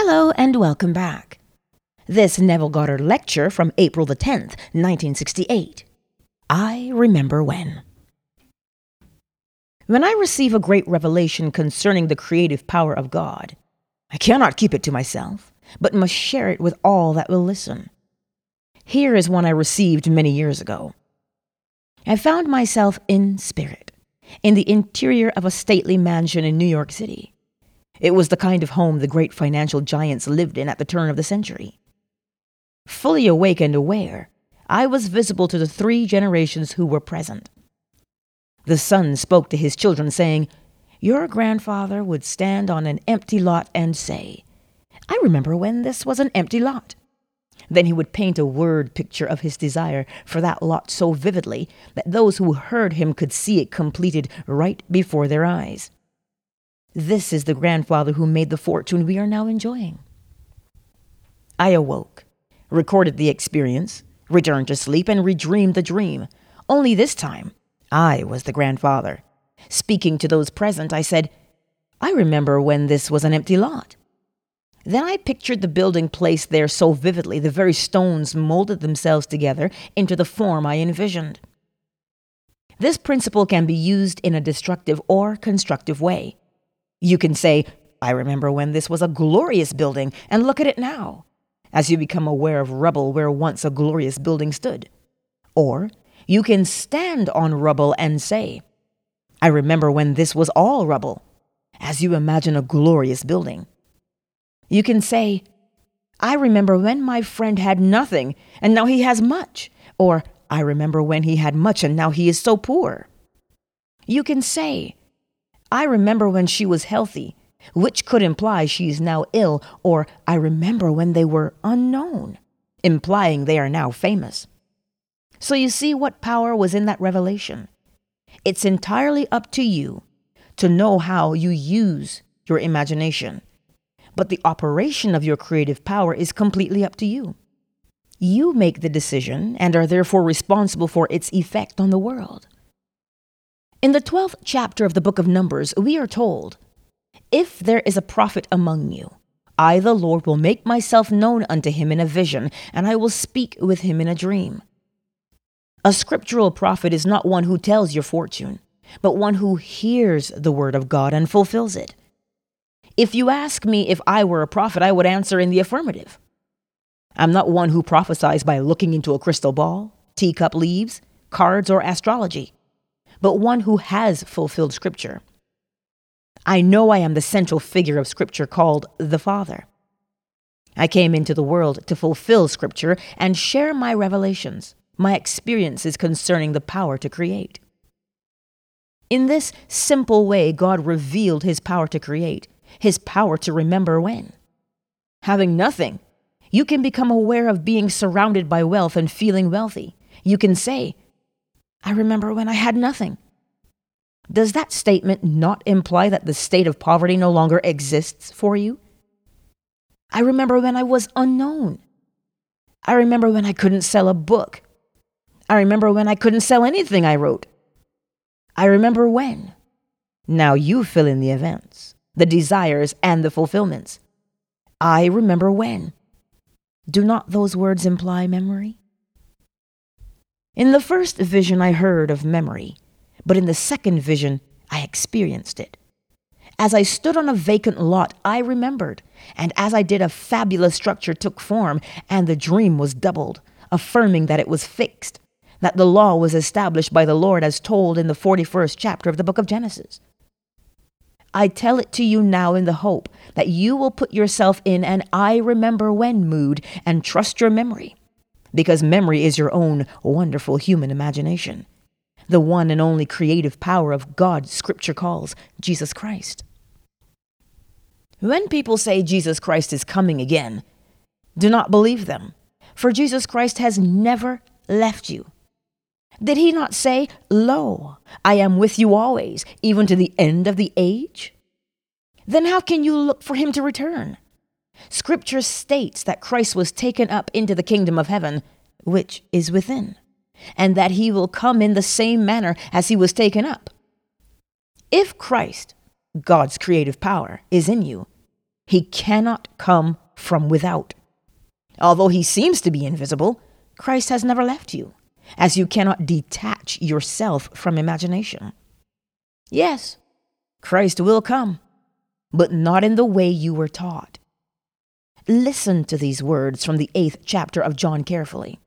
Hello and welcome back. This Neville Goddard lecture from April the 10th, 1968. I remember when. When I receive a great revelation concerning the creative power of God, I cannot keep it to myself, but must share it with all that will listen. Here is one I received many years ago. I found myself in spirit, in the interior of a stately mansion in New York City. It was the kind of home the great financial giants lived in at the turn of the century. Fully awake and aware, I was visible to the three generations who were present. The son spoke to his children, saying, Your grandfather would stand on an empty lot and say, I remember when this was an empty lot. Then he would paint a word picture of his desire for that lot so vividly that those who heard him could see it completed right before their eyes. This is the grandfather who made the fortune we are now enjoying. I awoke, recorded the experience, returned to sleep, and redreamed the dream. Only this time, I was the grandfather. Speaking to those present, I said, I remember when this was an empty lot. Then I pictured the building placed there so vividly, the very stones molded themselves together into the form I envisioned. This principle can be used in a destructive or constructive way. You can say, I remember when this was a glorious building, and look at it now, as you become aware of rubble where once a glorious building stood. Or you can stand on rubble and say, I remember when this was all rubble, as you imagine a glorious building. You can say, I remember when my friend had nothing and now he has much. Or, I remember when he had much and now he is so poor. You can say, I remember when she was healthy, which could imply she is now ill, or I remember when they were unknown, implying they are now famous. So you see what power was in that revelation. It's entirely up to you to know how you use your imagination but the operation of your creative power is completely up to you. You make the decision and are therefore responsible for its effect on the world. In the 12th chapter of the book of Numbers, we are told, If there is a prophet among you, I, the Lord, will make myself known unto him in a vision, and I will speak with him in a dream. A scriptural prophet is not one who tells your fortune, but one who hears the word of God and fulfills it. If you ask me if I were a prophet, I would answer in the affirmative. I'm not one who prophesies by looking into a crystal ball, teacup leaves, cards, or astrology, but one who has fulfilled Scripture. I know I am the central figure of Scripture called the Father. I came into the world to fulfill Scripture and share my revelations, my experiences concerning the power to create. In this simple way, God revealed his power to create his power to remember when. Having nothing, you can become aware of being surrounded by wealth and feeling wealthy. You can say, I remember when I had nothing. Does that statement not imply that the state of poverty no longer exists for you? I remember when I was unknown. I remember when I couldn't sell a book. I remember when I couldn't sell anything I wrote. I remember when. Now you fill in the events the desires, and the fulfillments. I remember when. Do not those words imply memory? In the first vision, I heard of memory, but in the second vision, I experienced it. As I stood on a vacant lot, I remembered, and as I did, a fabulous structure took form, and the dream was doubled, affirming that it was fixed, that the law was established by the Lord as told in the 41st chapter of the book of Genesis. I tell it to you now in the hope that you will put yourself in an I remember when mood and trust your memory, because memory is your own wonderful human imagination, the one and only creative power of God Scripture calls Jesus Christ. When people say Jesus Christ is coming again, do not believe them, for Jesus Christ has never left you. Did he not say, Lo, I am with you always, even to the end of the age? Then how can you look for him to return? Scripture states that Christ was taken up into the kingdom of heaven, which is within, and that he will come in the same manner as he was taken up. If Christ, God's creative power, is in you, He cannot come from without. Although he seems to be invisible, Christ has never left you, as you cannot detach yourself from imagination. Yes, Christ will come, but not in the way you were taught. Listen to these words from the eighth chapter of John carefully.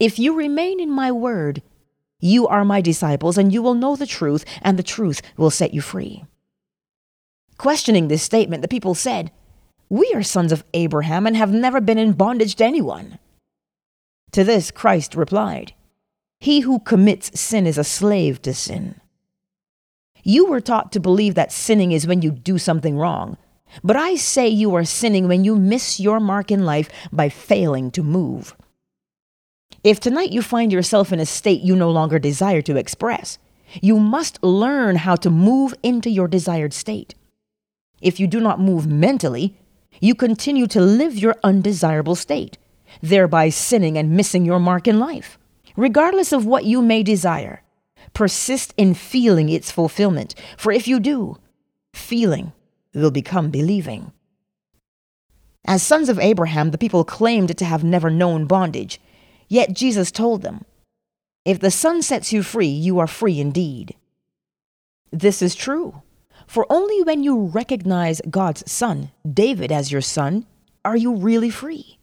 If you remain in my word, you are my disciples, and you will know the truth, and the truth will set you free. Questioning this statement, the people said, We are sons of Abraham and have never been in bondage to anyone. To this, Christ replied, He who commits sin is a slave to sin. You were taught to believe that sinning is when you do something wrong, but I say you are sinning when you miss your mark in life by failing to move. If tonight you find yourself in a state you no longer desire to express, you must learn how to move into your desired state. If you do not move mentally, you continue to live your undesirable state, thereby sinning and missing your mark in life. Regardless of what you may desire, persist in feeling its fulfillment, for if you do, feeling will become believing. As sons of Abraham, the people claimed to have never known bondage, yet Jesus told them, If the Son sets you free, you are free indeed. This is true, for only when you recognize God's Son, David, as your son, are you really free.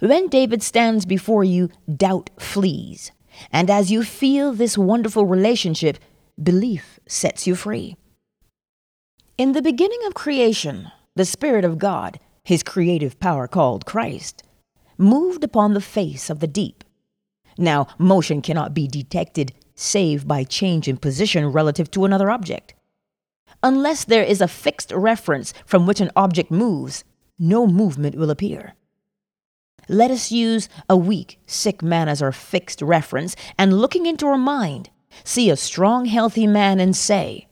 When David stands before you, doubt flees. And as you feel this wonderful relationship, belief sets you free. In the beginning of creation, the Spirit of God, his creative power called Christ, moved upon the face of the deep. Now, motion cannot be detected save by change in position relative to another object. Unless there is a fixed reference from which an object moves, no movement will appear. Let us use a weak, sick man as our fixed reference, and looking into our mind, see a strong, healthy man and say,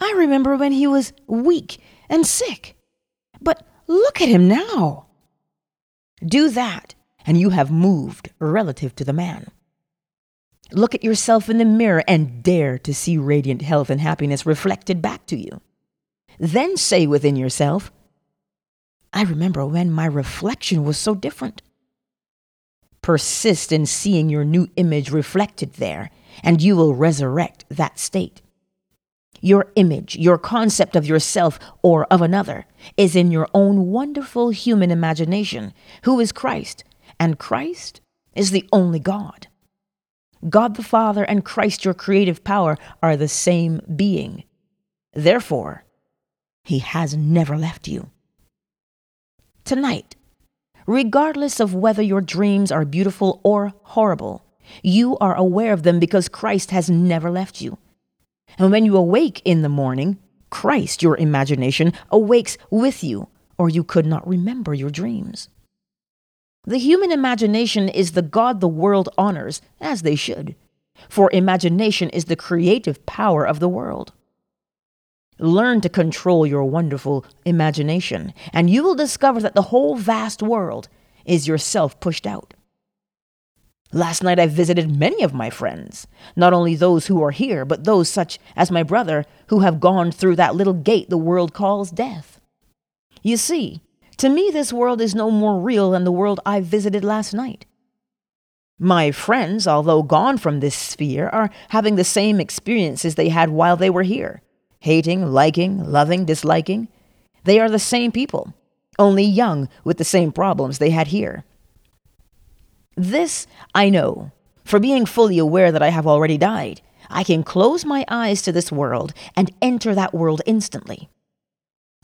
I remember when he was weak and sick. But look at him now. Do that, and you have moved relative to the man. Look at yourself in the mirror and dare to see radiant health and happiness reflected back to you. Then say within yourself, I remember when my reflection was so different. Persist in seeing your new image reflected there, and you will resurrect that state. Your image, your concept of yourself or of another, is in your own wonderful human imagination, who is Christ, and Christ is the only God. God the Father and Christ, your creative power, are the same being. Therefore, He has never left you. Tonight, regardless of whether your dreams are beautiful or horrible, you are aware of them because Christ has never left you. And when you awake in the morning, Christ, your imagination, awakes with you, or you could not remember your dreams. The human imagination is the God the world honors, as they should, for imagination is the creative power of the world. Learn to control your wonderful imagination, and you will discover that the whole vast world is yourself pushed out. Last night I visited many of my friends, not only those who are here, but those such as my brother who have gone through that little gate the world calls death. You see, to me this world is no more real than the world I visited last night. My friends, although gone from this sphere, are having the same experiences they had while they were here hating, liking, loving, disliking. They are the same people, only young with the same problems they had here. This I know, for being fully aware that I have already died, I can close my eyes to this world and enter that world instantly.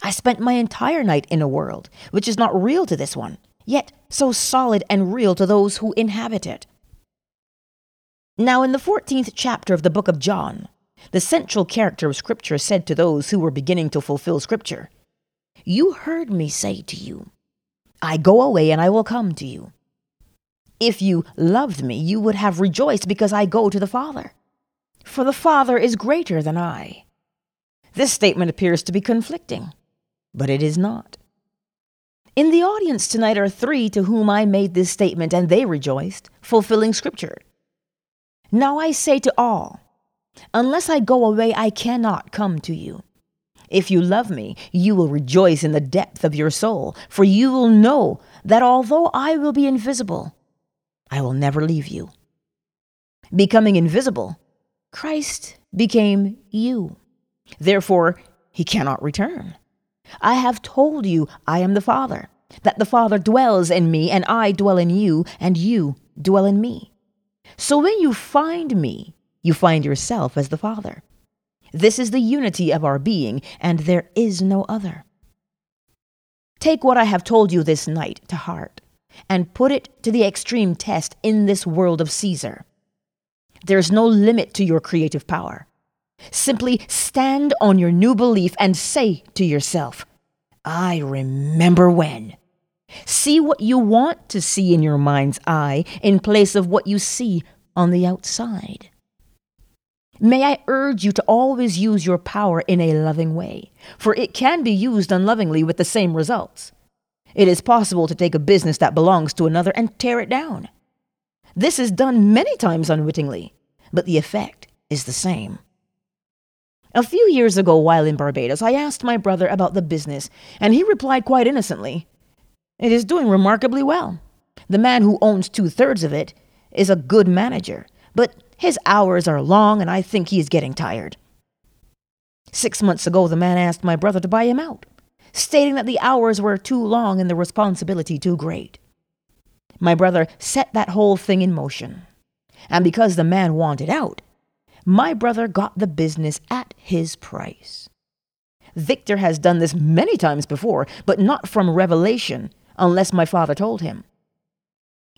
I spent my entire night in a world which is not real to this one, yet so solid and real to those who inhabit it. Now, in the 14th chapter of the book of John, the central character of Scripture said to those who were beginning to fulfill Scripture, You heard me say to you, I go away and I will come to you. If you loved me, you would have rejoiced because I go to the Father. For the Father is greater than I. This statement appears to be conflicting, but it is not. In the audience tonight are three to whom I made this statement, and they rejoiced, fulfilling Scripture. Now I say to all, unless I go away, I cannot come to you. If you love me, you will rejoice in the depth of your soul, for you will know that although I will be invisible, I will never leave you. Becoming invisible, Christ became you. Therefore, he cannot return. I have told you I am the Father, that the Father dwells in me, and I dwell in you, and you dwell in me. So when you find me, you find yourself as the Father. This is the unity of our being, and there is no other. Take what I have told you this night to heart, and put it to the extreme test in this world of Caesar. There's no limit to your creative power. Simply stand on your new belief and say to yourself, I remember when. See what you want to see in your mind's eye in place of what you see on the outside. May I urge you to always use your power in a loving way, for it can be used unlovingly with the same results. It is possible to take a business that belongs to another and tear it down. This is done many times unwittingly, but the effect is the same. A few years ago, while in Barbados, I asked my brother about the business, and he replied quite innocently It is doing remarkably well. The man who owns two thirds of it is a good manager, but his hours are long, and I think he is getting tired. Six months ago, the man asked my brother to buy him out, stating that the hours were too long and the responsibility too great. My brother set that whole thing in motion. And because the man wanted out, my brother got the business at his price. Victor has done this many times before, but not from revelation, unless my father told him.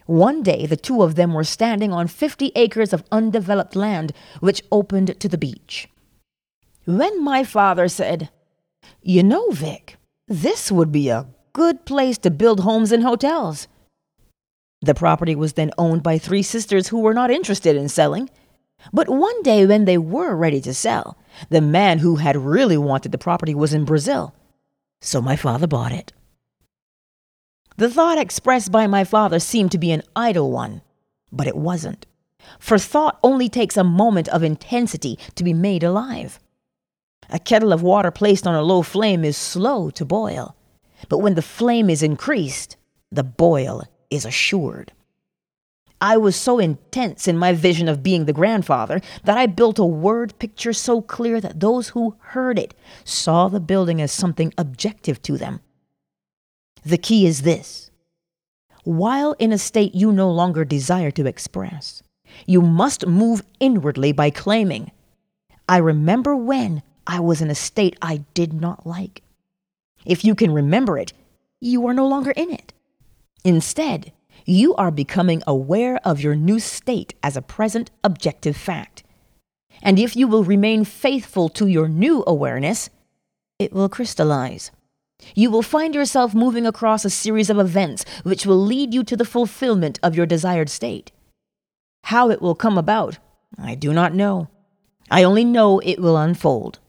One day, the two of them were standing on 50 acres of undeveloped land which opened to the beach. When my father said, You know, Vic, this would be a good place to build homes and hotels. The property was then owned by three sisters who were not interested in selling but one day, when they were ready to sell, the man who had really wanted the property was in Brazil. So my father bought it. The thought expressed by my father seemed to be an idle one, but it wasn't. For thought only takes a moment of intensity to be made alive. A kettle of water placed on a low flame is slow to boil, but when the flame is increased, the boil is assured. I was so intense in my vision of being the grandfather that I built a word picture so clear that those who heard it saw the building as something objective to them. The key is this while in a state you no longer desire to express, you must move inwardly by claiming, I remember when I was in a state I did not like. If you can remember it, you are no longer in it. Instead, you are becoming aware of your new state as a present objective fact. And if you will remain faithful to your new awareness, it will crystallize. You will find yourself moving across a series of events which will lead you to the fulfillment of your desired state. How it will come about, I do not know. I only know it will unfold.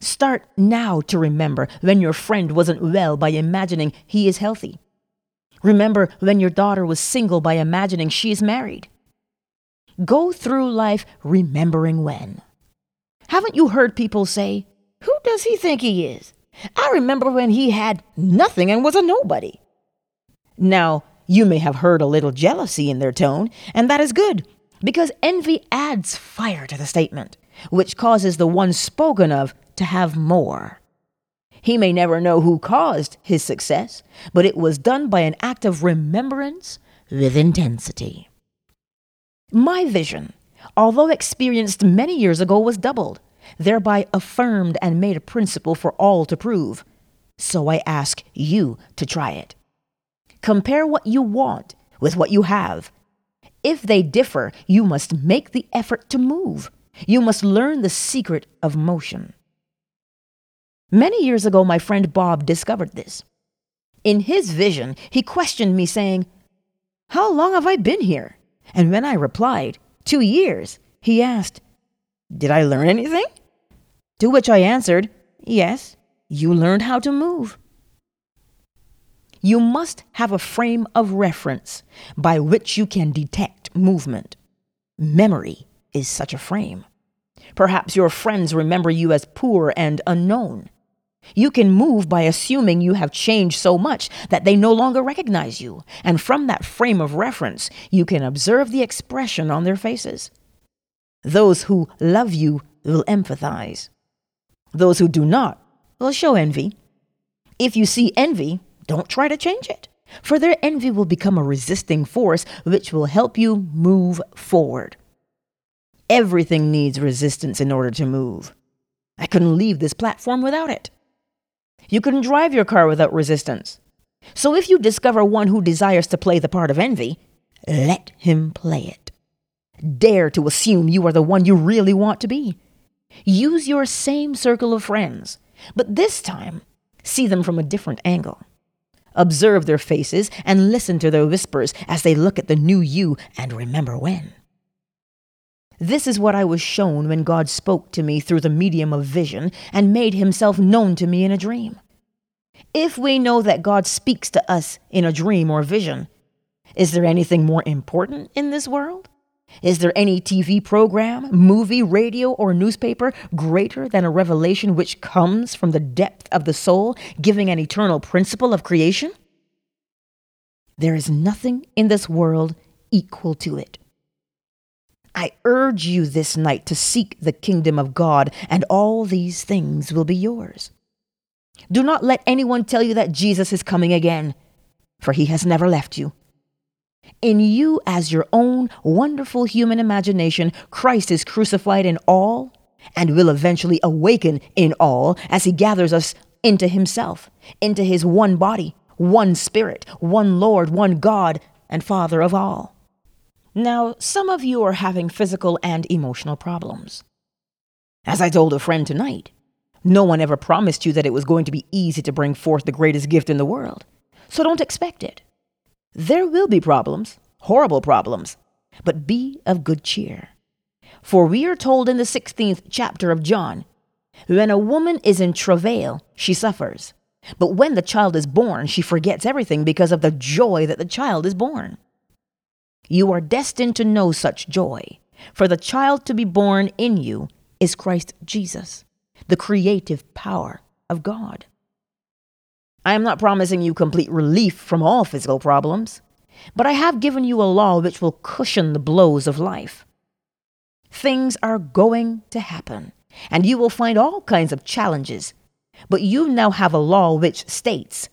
Start now to remember when your friend wasn't well by imagining he is healthy. Remember when your daughter was single by imagining she is married. Go through life remembering when. Haven't you heard people say, Who does he think he is? I remember when he had nothing and was a nobody. Now, you may have heard a little jealousy in their tone, and that is good, because envy adds fire to the statement, which causes the one spoken of to have more. He may never know who caused his success, but it was done by an act of remembrance with intensity. My vision, although experienced many years ago, was doubled, thereby affirmed and made a principle for all to prove. So I ask you to try it. Compare what you want with what you have. If they differ, you must make the effort to move. You must learn the secret of motion. Many years ago, my friend Bob discovered this. In his vision, he questioned me, saying, How long have I been here? And when I replied, Two years, he asked, Did I learn anything? To which I answered, Yes, you learned how to move. You must have a frame of reference by which you can detect movement. Memory is such a frame. Perhaps your friends remember you as poor and unknown. You can move by assuming you have changed so much that they no longer recognize you, and from that frame of reference, you can observe the expression on their faces. Those who love you will empathize. Those who do not will show envy. If you see envy, don't try to change it, for their envy will become a resisting force which will help you move forward. Everything needs resistance in order to move. I couldn't leave this platform without it. You couldn't drive your car without resistance. So if you discover one who desires to play the part of envy, let him play it. Dare to assume you are the one you really want to be. Use your same circle of friends, but this time, see them from a different angle. Observe their faces and listen to their whispers as they look at the new you and remember when. This is what I was shown when God spoke to me through the medium of vision and made himself known to me in a dream. If we know that God speaks to us in a dream or vision, is there anything more important in this world? Is there any TV program, movie, radio, or newspaper greater than a revelation which comes from the depth of the soul, giving an eternal principle of creation? There is nothing in this world equal to it. I urge you this night to seek the kingdom of God, and all these things will be yours. Do not let anyone tell you that Jesus is coming again, for he has never left you. In you, as your own wonderful human imagination, Christ is crucified in all and will eventually awaken in all as he gathers us into himself, into his one body, one spirit, one Lord, one God, and Father of all. Now, some of you are having physical and emotional problems. As I told a friend tonight, no one ever promised you that it was going to be easy to bring forth the greatest gift in the world, so don't expect it. There will be problems, horrible problems, but be of good cheer. For we are told in the 16th chapter of John when a woman is in travail, she suffers. But when the child is born, she forgets everything because of the joy that the child is born. You are destined to know such joy, for the child to be born in you is Christ Jesus, the creative power of God. I am not promising you complete relief from all physical problems, but I have given you a law which will cushion the blows of life. Things are going to happen, and you will find all kinds of challenges, but you now have a law which states,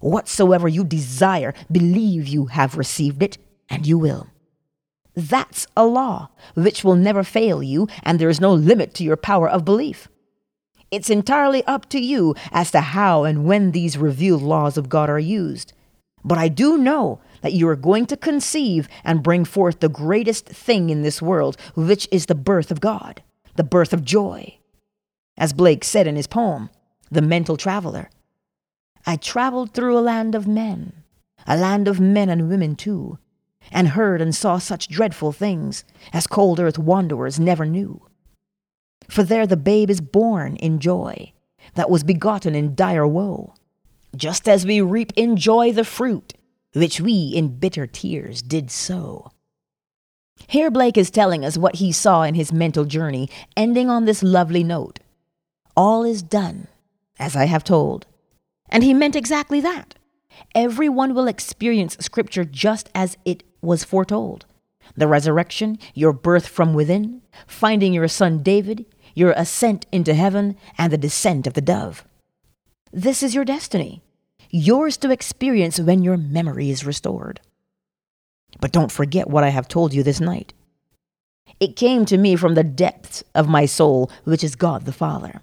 Whatsoever you desire, believe you have received it and you will. That's a law which will never fail you, and there is no limit to your power of belief. It's entirely up to you as to how and when these revealed laws of God are used. But I do know that you are going to conceive and bring forth the greatest thing in this world, which is the birth of God, the birth of joy. As Blake said in his poem, The Mental Traveler, I traveled through a land of men, a land of men and women too, and heard and saw such dreadful things as cold earth wanderers never knew. For there the babe is born in joy, that was begotten in dire woe, just as we reap in joy the fruit which we in bitter tears did sow. Here Blake is telling us what he saw in his mental journey, ending on this lovely note All is done, as I have told. And he meant exactly that. Everyone will experience Scripture just as it was foretold. The resurrection, your birth from within, finding your son David, your ascent into heaven, and the descent of the dove. This is your destiny, yours to experience when your memory is restored. But don't forget what I have told you this night. It came to me from the depths of my soul, which is God the Father.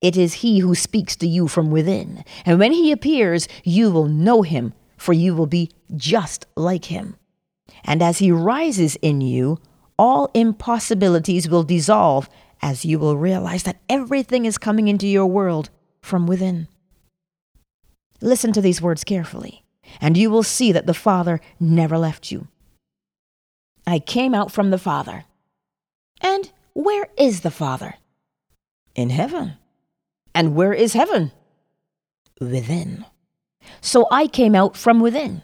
It is He who speaks to you from within, and when He appears, you will know Him for you will be just like him. And as he rises in you, all impossibilities will dissolve as you will realize that everything is coming into your world from within. Listen to these words carefully, and you will see that the Father never left you. I came out from the Father. And where is the Father? In heaven. And where is heaven? Within. So I came out from within.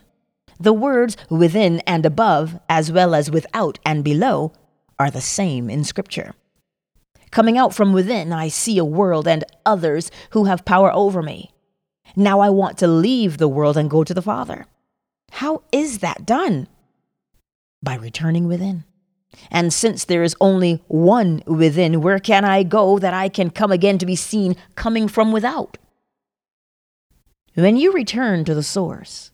The words within and above, as well as without and below, are the same in Scripture. Coming out from within, I see a world and others who have power over me. Now I want to leave the world and go to the Father. How is that done? By returning within. And since there is only one within, where can I go that I can come again to be seen coming from without? When you return to the source,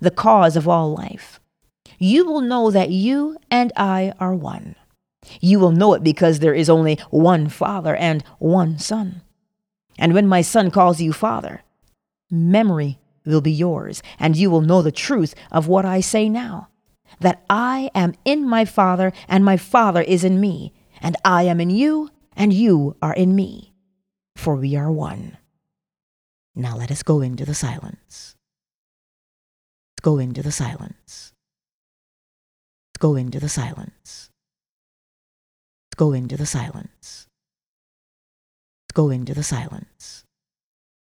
the cause of all life, you will know that you and I are one. You will know it because there is only one Father and one Son. And when my Son calls you Father, memory will be yours, and you will know the truth of what I say now that I am in my Father, and my Father is in me, and I am in you, and you are in me, for we are one. Now let us go into the silence. Let's go into the silence. Let's go into the silence. Let's go into the silence. Let's go into the silence.